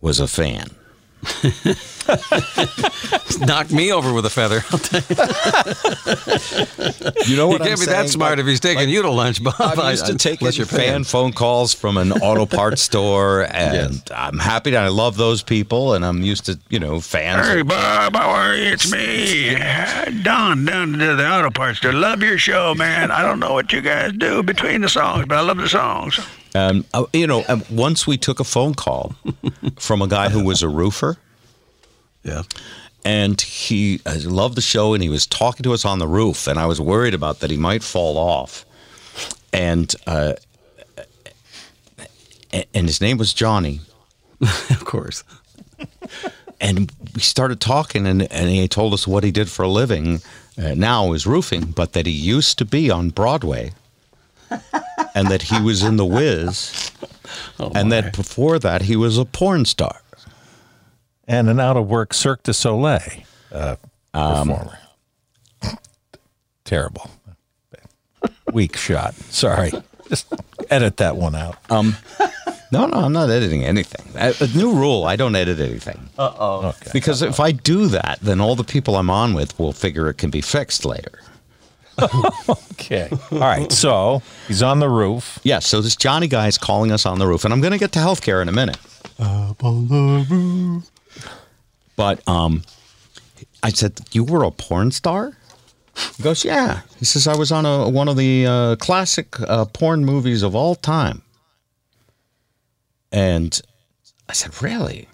was a fan. [laughs] [laughs] Knock me over with a feather. You know what? he can't be that smart if he's taking you to lunch, Bob. I'm used to taking unless you're fan phone calls from an auto parts [laughs] store, and I'm happy that I love those people, and I'm used to you know fans. Hey, Bob, how are you? It's me, Don, down to the auto parts store. Love your show, man. I don't know what you guys do between the songs, but I love the songs. Um, uh, you know, um, once we took a phone call from a guy who was a roofer, Yeah. and he loved the show, and he was talking to us on the roof, and I was worried about that he might fall off, and uh, and his name was Johnny, [laughs] Of course. and we started talking, and and he told us what he did for a living. Uh, now is roofing, but that he used to be on Broadway, and that he was in The Wiz, [laughs] and that before that he was a porn star. And an out of work Cirque du Soleil uh, performer. Terrible. Weak shot. Sorry. Just edit that one out. No, no, I'm not editing anything. A, a new rule: I don't edit anything. Uh oh. Okay. Because if I do that, then all the people I'm on with will figure it can be fixed later. [laughs] Okay. All right. So he's on the roof. Yeah. So this Johnny guy is calling us on the roof, and I'm going to get to healthcare in a minute. But um, I said, "You were a porn star." He goes, "Yeah." He says, "I was on a one of the uh, classic uh, porn movies of all time." And I said, "Really?"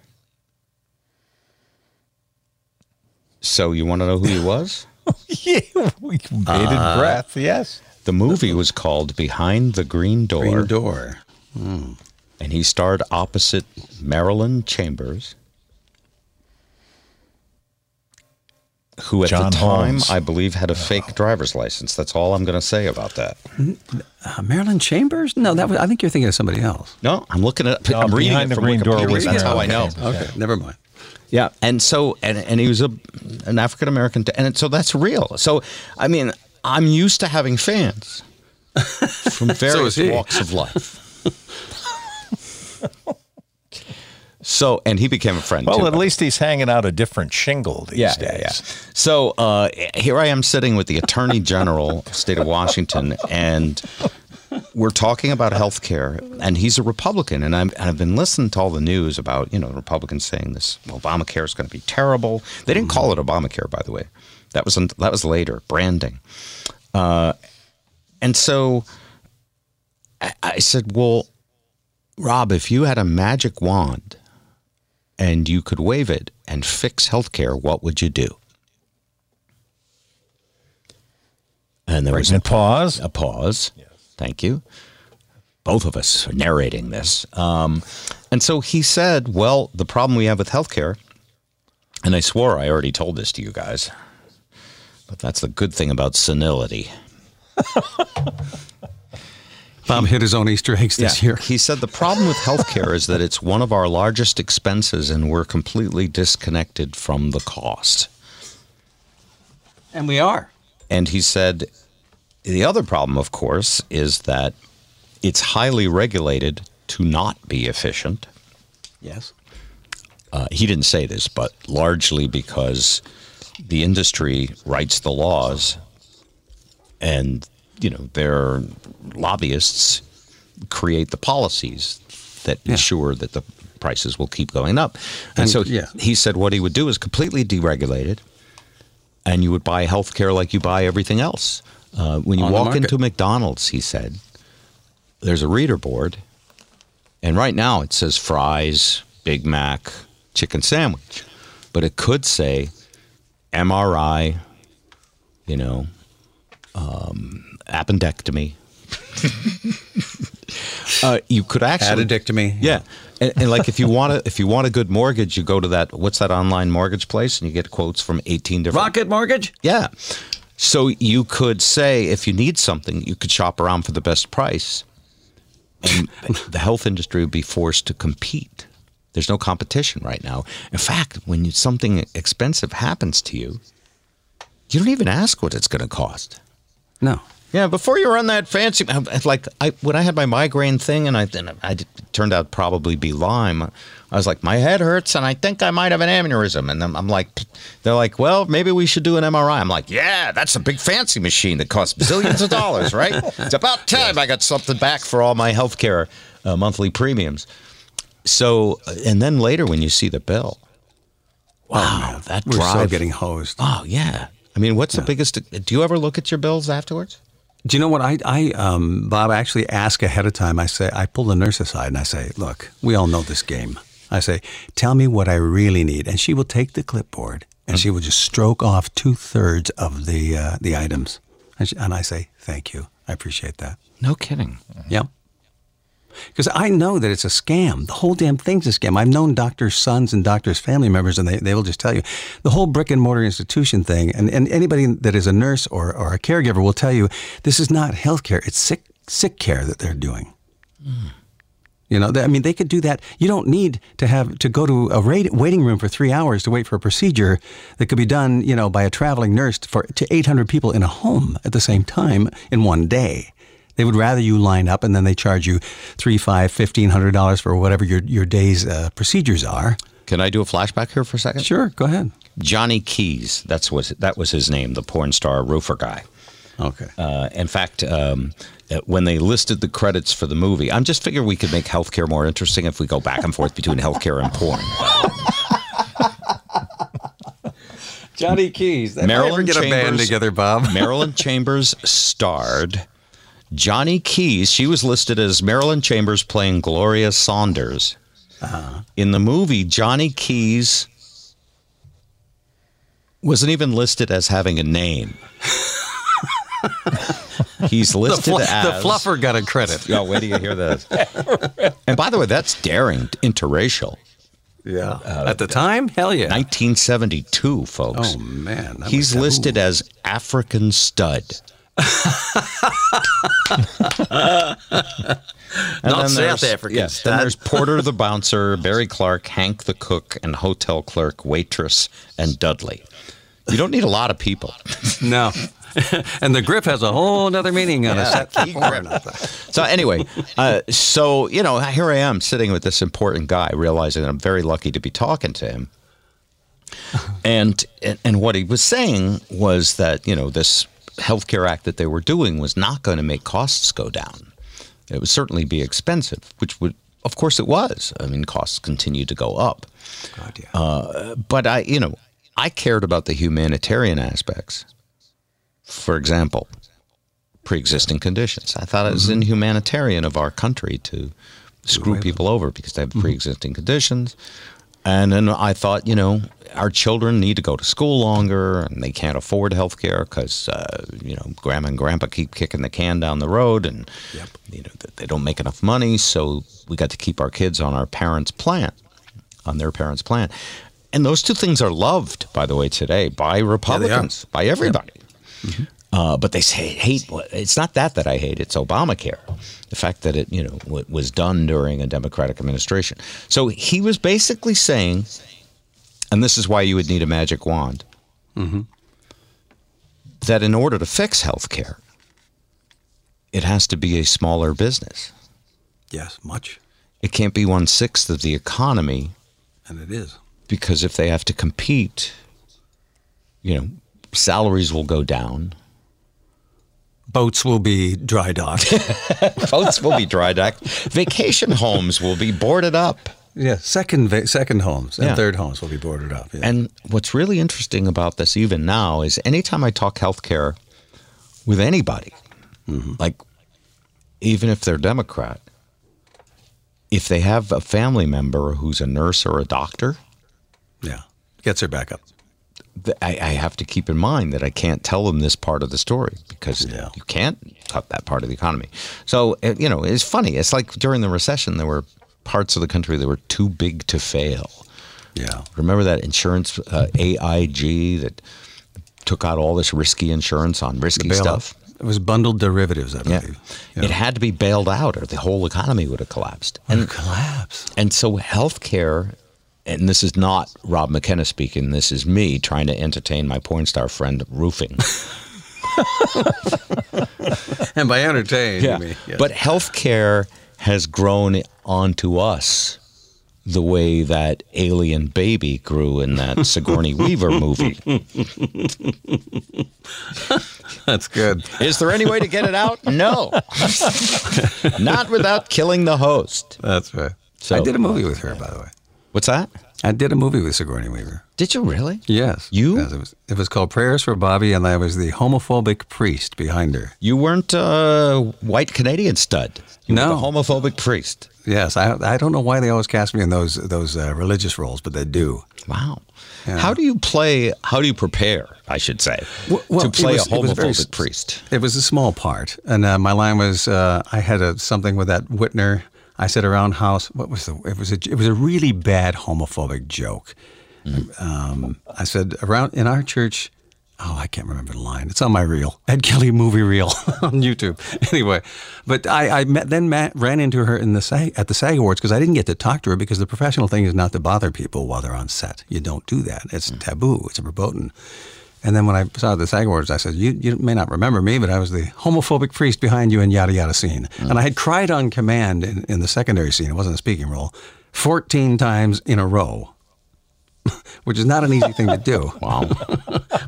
So you want to know who he was? [laughs] yeah. We bated breath. Yes. The movie was called Behind the Green Door, Green door. and he starred opposite Marilyn Chambers, who at John the time Holmes. I believe had a fake driver's license. That's all I'm going to say about that. Uh, Marilyn Chambers? No, that was, I think you're thinking of somebody else. No, I'm looking at. No, I'm reading Behind it the from Green Door Wikipedia. was That's how I Marilyn know. Chambers. Okay, never mind. Yeah, and so and and he was a an African American, and so that's real. So I mean, I'm used to having fans [laughs] from various he. walks of life. [laughs] so and he became a friend. Well, too, at least he's hanging out a different shingle these yeah, days. yeah, yeah. So uh, here I am sitting with the Attorney General, state of Washington, and we're talking about health care. And he's a Republican, and I've, I've been listening to all the news about you know Republicans saying this Obamacare is going to be terrible. They didn't call it Obamacare, by the way. That was that was later branding. Uh, and so I, I said, well, Rob, if you had a magic wand and you could waive it and fix healthcare, what would you do? And there was a, pause. a pause. Yes. Thank you. Both of us are narrating this. Um, and so he said, Well, the problem we have with healthcare, and I swore I already told this to you guys, but that's the good thing about senility. [laughs] Bob hit his own Easter eggs this year. He said the problem with healthcare is that it's one of our largest expenses and we're completely disconnected from the cost. And we are. And he said the other problem, of course, is that it's highly regulated to not be efficient. Yes. Uh, he didn't say this, but largely because the industry writes the laws and, you know, their lobbyists create the policies that ensure that the prices will keep going up. And, And- so yeah. he said what he would do is completely deregulate it and you would buy health care like you buy everything else. Uh, when you On walk into McDonald's, he said, there's a reader board, and right now it says fries, Big Mac, chicken sandwich, but it could say MRI, you know, um, appendectomy. [laughs] uh, you could actually appendectomy. yeah. And, and like if you want to, if you want a good mortgage, you go to that. What's that online mortgage place, and you get quotes from eighteen different. Rocket Mortgage? Yeah. So you could say if you need something, you could shop around for the best price, and the health industry would be forced to compete. There's no competition right now. In fact, when you, something expensive happens to you, you don't even ask what it's going to cost. No. Yeah, before you run that fancy, like I when I had my migraine thing, and I then I it turned out probably be Lyme. I was like, my head hurts, and I think I might have an aneurysm. And I'm, I'm like, they're like, well, maybe we should do an MRI. I'm like, yeah, that's a big fancy machine that costs billions of dollars, [laughs] right? It's about time I got something back for all my healthcare uh, monthly premiums. So, uh, and then later when you see the bill, wow, that We're so getting hosed. oh yeah. I mean, what's the biggest? Do you ever look at your bills afterwards? Do you know what I, I um, Bob, I actually ask ahead of time. I say, I pull the nurse aside and I say, look, we all know this game. I say, tell me what I really need. And she will take the clipboard and she will just stroke off two thirds of the, uh, the items. And, she, and I say, thank you. I appreciate that. No kidding. Yep. Because I know that it's a scam. The whole damn thing's a scam. I've known doctors' sons and doctors' family members, and they, they will just tell you the whole brick and mortar institution thing. And, and anybody that is a nurse or, or a caregiver will tell you this is not healthcare, it's sick, sick care that they're doing. Hmm. You know, I mean, they could do that. You don't need to have to go to a waiting room for three hours to wait for a procedure that could be done, you know, by a traveling nurse for to 800 people in a home at the same time in one day. They would rather you line up and then they charge you three, five, fifteen hundred dollars for whatever your your day's uh, procedures are. Can I do a flashback here for a second? Sure, go ahead. Johnnie Keyes, that's was that was his name, the porn star roofer guy. Okay. Uh, in fact, um, uh, when they listed the credits for the movie, I'm just figuring we could make healthcare more interesting if we go back and forth between healthcare and porn. Johnnie Keyes. If Marilyn get a band Chambers- together, Bob. Marilyn [laughs] Chambers starred. Johnnie Keyes, she was listed as Marilyn Chambers playing Gloria Saunders. Uh-huh. In the movie, Johnnie Keyes wasn't even listed as having a name. [laughs] He's The, listed fl- as the fluffer got a credit. Oh, wait till you hear this. [laughs] and by the way, that's daring, interracial. Yeah. Uh, At the time, hell yeah. 1972, folks. Oh man, He's listed as African stud. [laughs] And Not then South African yes. Then there's Porter the [laughs] bouncer, Barry Clark, Hank the cook, and hotel clerk, waitress, and Dudley. You don't need a lot of people. [laughs] No. and the grip has a whole other meaning on a set. So anyway, uh, so you know, here I am sitting with this important guy, realizing I'm very lucky to be talking to him. And, and what he was saying was that you know this healthcare act that they were doing was not going to make costs go down. It would certainly be expensive, which would, of course, it was. I mean, costs continued to go up. God, yeah. Uh, but I, you know, I cared about the humanitarian aspects. For example, pre-existing conditions. I thought it was inhumanitarian of our country to screw people over because they have pre-existing conditions. And then I thought, you know, our children need to go to school longer, and they can't afford health care because, uh, you know, grandma and grandpa keep kicking the can down the road, and you know they don't make enough money. So we got to keep our kids on our parents' plan, on their parents' plan. And those two things are loved, by the way, today by Republicans, by everybody. Uh, but they say hate. It's not that that I hate. It's Obamacare. the fact that it you know w- was done during a Democratic administration. So he was basically saying, and this is why you would need a magic wand, that in order to fix health care, it has to be a smaller business. Yes, much. It can't be one sixth of the economy And it is. because if they have to compete, you know, salaries will go down. Boats will be dry docked. [laughs] Boats will be dry docked. Vacation homes will be boarded up. yeah, second va- second homes and Yeah. third homes will be boarded up. Yeah. And what's really interesting about this, even now, is anytime I talk healthcare with anybody, mm-hmm. like even if they're Democrat, if they have a family member who's a nurse or a doctor, yeah, gets her back up. I, I have to keep in mind that I can't tell them this part of the story because Yeah. you can't cut that part of the economy. So, you know, it's funny. It's like during the recession, there were parts of the country that were too big to fail. Yeah, Remember that insurance uh, AIG that took out all this risky insurance on risky stuff? It was bundled derivatives, I Yeah. believe. It had to be bailed out or the whole economy would have collapsed. And collapse. and so healthcare, and this is not Rob McKenna speaking, this is me trying to entertain my porn star friend roofing. [laughs] And by entertain, you mean, yes. But healthcare has grown onto us the way that Alien Baby grew in that Sigourney [laughs] Weaver movie. that's good. Is there any way to get it out? No. [laughs] Not without killing the host. That's right. So- I did a movie with her, by the way. What's that? I did a movie with Sigourney Weaver. Did you really? Yes. You? Yes, it, was, it was called Prayers for Bobby, and I was the homophobic priest behind her. You weren't a white Canadian stud. You No. were the homophobic priest. Yes, I, I don't know why they always cast me in those those uh, religious roles, but they do. Wow. Yeah. How do you play? How do you prepare? I should say Well, to play was- a it very homophobic priest. It was a small part, and uh, my line was uh, I had a something with that Whitner. I said around house. What was the? It was a it was a really bad homophobic joke. Um, I said around in our church. Oh, I can't remember the line. It's on my reel, Ed Kelly movie reel [laughs] on YouTube. [laughs] Anyway, but I, I met, then met, ran into her in the SAG, at the SAG Awards because I didn't get to talk to her because the professional thing is not to bother people while they're on set. You don't do that. It's taboo. It's a verboten. And then when I saw the SAG Awards, I said, you, you may not remember me, but I was the homophobic priest behind you in yada yada scene. And I had cried on command in, in the secondary scene. It wasn't a speaking role. 14 times in a row, [laughs] which is not an easy thing to do. [laughs] Wow.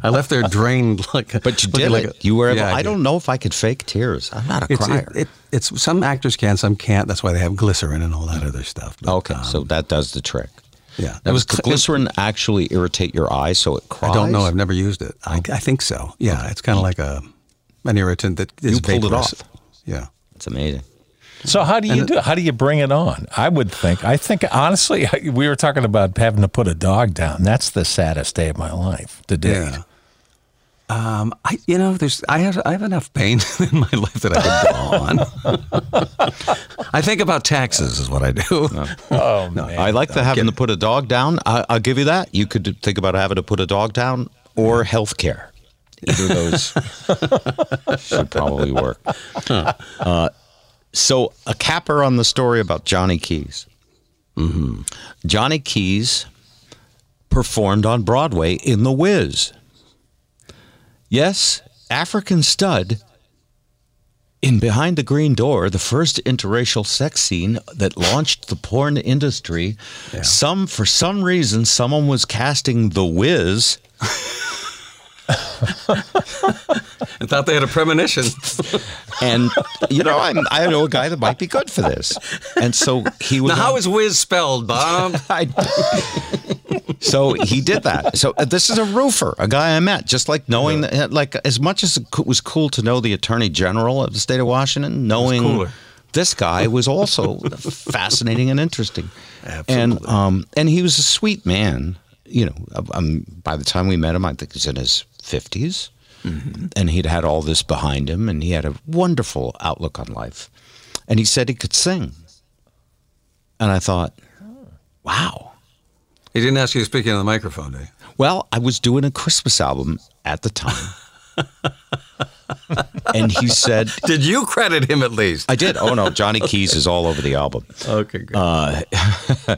I left there drained like a- But you did like it. a- you were able. Yeah, I, did. don't know if I could fake tears. I'm not a It's, crier. it, it, it's some actors can, some can't. That's why they have glycerin and all that other stuff. But, okay, um, so that does the trick. Yeah, Now, does the glycerin actually irritate your eyes so it cries? I don't know. I've never used it. I, I think so. Yeah, it's kind of like a an irritant that is You pulled it off. Yeah. It's amazing. So how do you And do? How do you bring it on? I would think. I think honestly, [laughs] we were talking about having to put a dog down. That's the saddest day of my life to date. Yeah. Um, I you know, there's I have I have enough pain [laughs] in my life that I could go on. I think about taxes is what I do. [laughs] Oh man. I like the having to put a dog down. I, I'll give you that. You could think about having to put a dog down or health care. Either of those [laughs] should probably work. Uh, so, a capper on the story about Johnnie Keyes. Mm-hmm. Johnnie Keyes performed on Broadway in The Wiz. Yes, African stud in Behind the Green Door, the first interracial sex scene that launched the porn industry. Some, for some reason, someone was casting The Wiz. [laughs] I thought they had a premonition. [laughs] And you know, I'm, I know a guy that might be good for this, and so he was. now, how on- is whiz spelled, Bob? [laughs] I, so he did that. So uh, this is a roofer, a guy I met, just like knowing that, like as much as it was cool to know the Attorney General of the state of Washington, knowing this guy was also fascinating and interesting. Absolutely. And um, and he was a sweet man. You know, um, by the time we met him, I think he's in his 50s and he'd had all this behind him, and he had a wonderful outlook on life. And he said he could sing, and I thought, wow. he didn't ask you to speak into the microphone, did he? Well, I was doing a Christmas album at the time. [laughs] and he said, Did you credit him at least? I did. Oh no, Johnnie Keyes is all over the album. Okay, good. Uh, [laughs]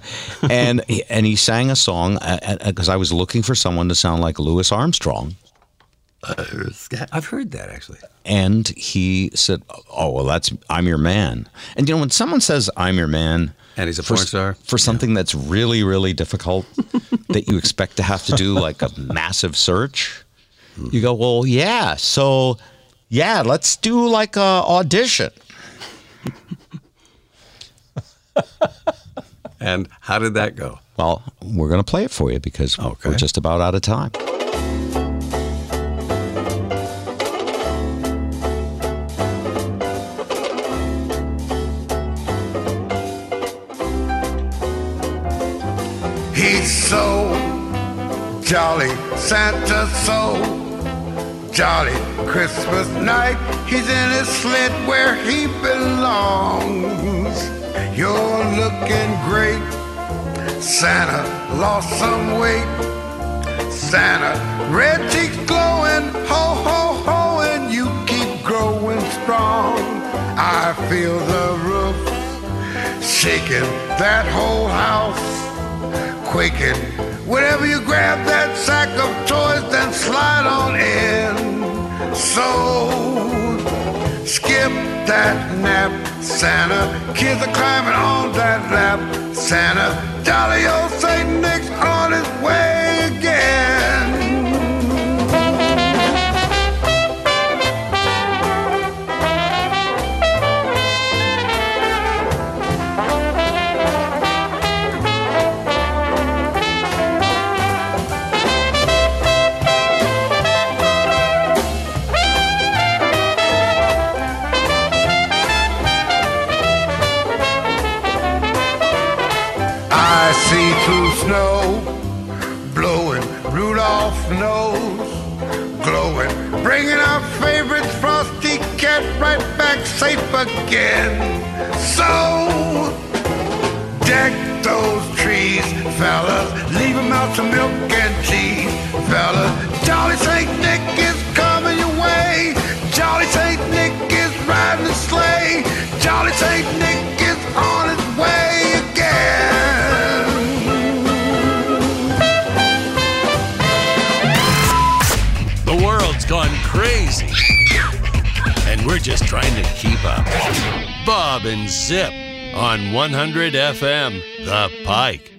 and and he sang a song because I was looking for someone to sound like Louis Armstrong. I've heard that actually. And he said, "Oh well, that's I'm your man." And you know when someone says "I'm your man," And he's a for, porn star? for something that's really really difficult [laughs] that you expect to have to do like a massive search, hmm. you go, "Well, yeah, so yeah, let's do like a audition." [laughs] And how did that go? Well, we're going to play it for you because Okay. we're just about out of time. He's so jolly, Santa so jolly. Christmas night, he's in his sled where he belongs. You're looking great. Santa lost some weight. Santa, red cheeks glowing, ho ho ho, and you keep growing strong. I feel the roof shaking, that whole house quaking. Whenever you grab that sack of toys, then slide on in. So skip that nap, Santa. Kids are climbing on that lap, Santa. Jolly old Saint Nick's on his way our favorites, Frosty Cat, right back safe again. So deck those trees, fellas, leave 'em out to milk and cheese, fellas. Jolly Saint Nick is coming your way. Jolly Saint Nick is riding the sleigh. Jolly Saint Nick is on his way again. Crazy. And we're just trying to keep up. Bob and Zip on 100 FM, The Pike.